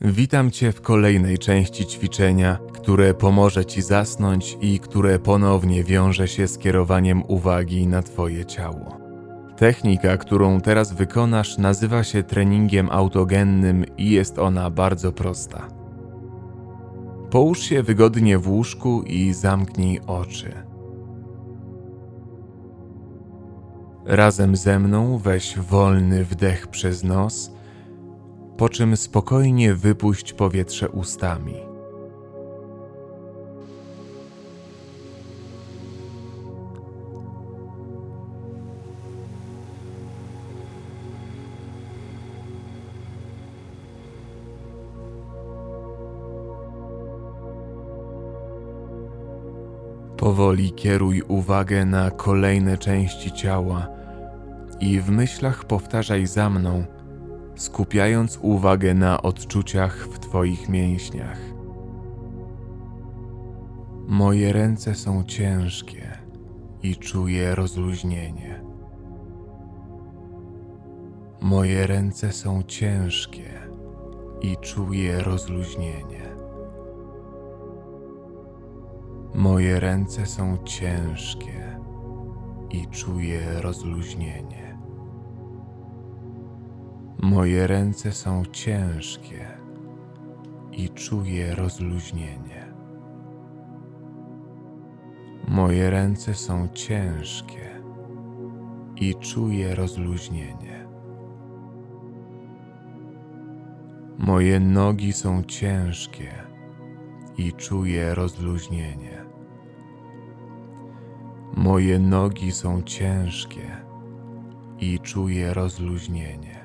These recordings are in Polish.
Witam Cię w kolejnej części ćwiczenia, które pomoże Ci zasnąć i które ponownie wiąże się z kierowaniem uwagi na Twoje ciało. Technika, którą teraz wykonasz, nazywa się treningiem autogennym i jest ona bardzo prosta. Połóż się wygodnie w łóżku i zamknij oczy. Razem ze mną weź wolny wdech przez nos, po czym spokojnie wypuść powietrze ustami. Powoli kieruj uwagę na kolejne części ciała i w myślach powtarzaj za mną, skupiając uwagę na odczuciach w Twoich mięśniach. Moje ręce są ciężkie i czuję rozluźnienie. Moje ręce są ciężkie i czuję rozluźnienie. Moje ręce są ciężkie i czuję rozluźnienie. Moje ręce są ciężkie i czuję rozluźnienie. Moje ręce są ciężkie i czuję rozluźnienie. Moje nogi są ciężkie i czuję rozluźnienie. Moje nogi są ciężkie i czuję rozluźnienie.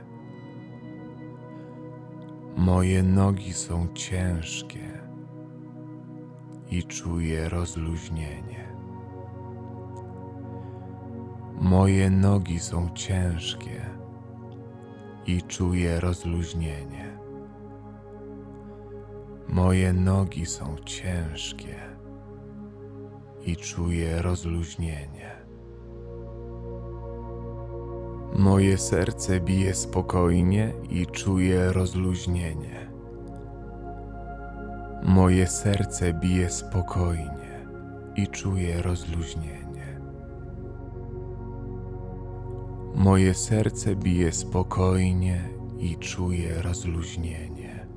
Moje nogi są ciężkie i czuję rozluźnienie. Moje nogi są ciężkie i czuję rozluźnienie. Moje nogi są ciężkie i czuję rozluźnienie. Moje serce bije spokojnie i czuję rozluźnienie. Moje serce bije spokojnie i czuję rozluźnienie. Moje serce bije spokojnie i czuję rozluźnienie.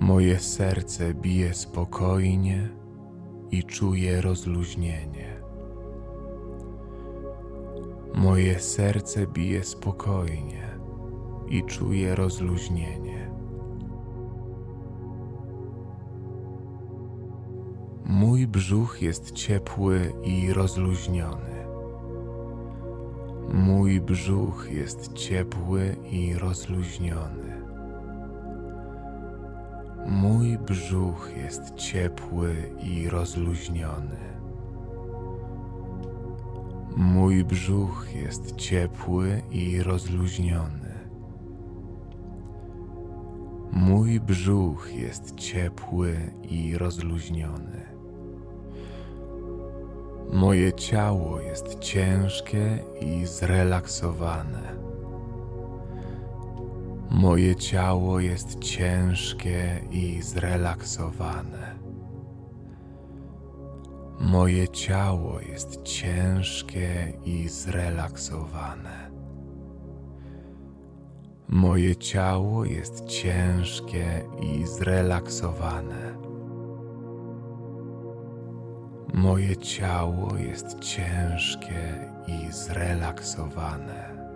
Moje serce bije spokojnie i czuję rozluźnienie. Moje serce bije spokojnie i czuję rozluźnienie. Mój brzuch jest ciepły i rozluźniony. Mój brzuch jest ciepły i rozluźniony. Mój brzuch jest ciepły i rozluźniony. Mój brzuch jest ciepły i rozluźniony. Mój brzuch jest ciepły i rozluźniony. Moje ciało jest ciężkie i zrelaksowane. Moje ciało jest ciężkie i zrelaksowane. Moje ciało jest ciężkie i zrelaksowane. Moje ciało jest ciężkie i zrelaksowane. Moje ciało jest ciężkie i zrelaksowane.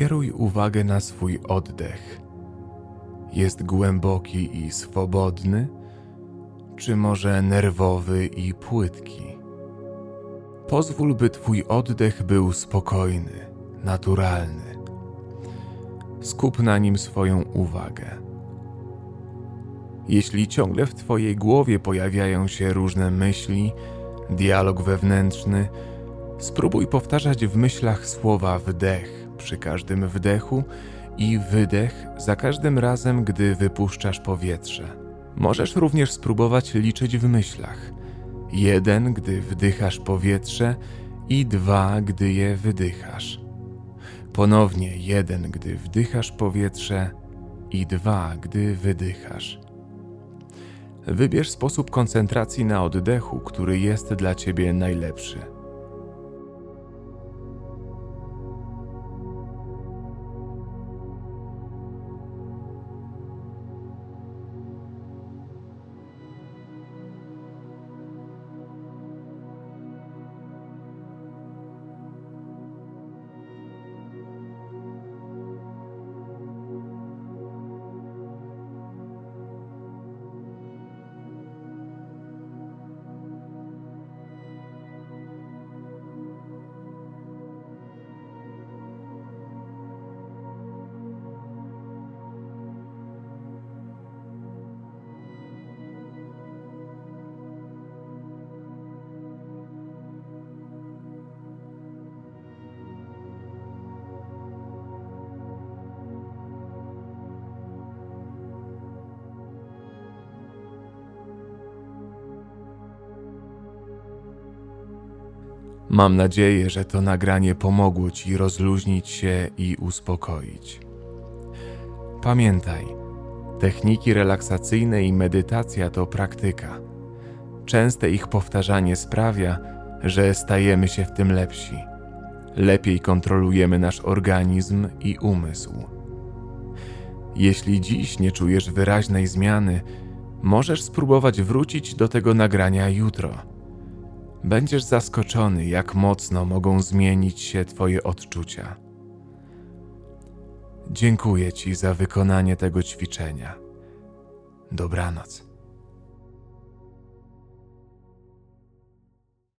Skieruj uwagę na swój oddech. Jest głęboki i swobodny, czy może nerwowy i płytki? Pozwól, by Twój oddech był spokojny, naturalny. Skup na nim swoją uwagę. Jeśli ciągle w Twojej głowie pojawiają się różne myśli, dialog wewnętrzny, spróbuj powtarzać w myślach słowa wdech przy każdym wdechu i wydech za każdym razem, gdy wypuszczasz powietrze. Możesz również spróbować liczyć w myślach. Jeden, gdy wdychasz powietrze i dwa, gdy je wydychasz. Ponownie jeden, gdy wdychasz powietrze i dwa, gdy wydychasz. Wybierz sposób koncentracji na oddechu, który jest dla ciebie najlepszy. Mam nadzieję, że to nagranie pomogło Ci rozluźnić się i uspokoić. Pamiętaj, techniki relaksacyjne i medytacja to praktyka. Częste ich powtarzanie sprawia, że stajemy się w tym lepsi. Lepiej kontrolujemy nasz organizm i umysł. Jeśli dziś nie czujesz wyraźnej zmiany, możesz spróbować wrócić do tego nagrania jutro będziesz zaskoczony, jak mocno mogą zmienić się Twoje odczucia. Dziękuję Ci za wykonanie tego ćwiczenia. Dobranoc.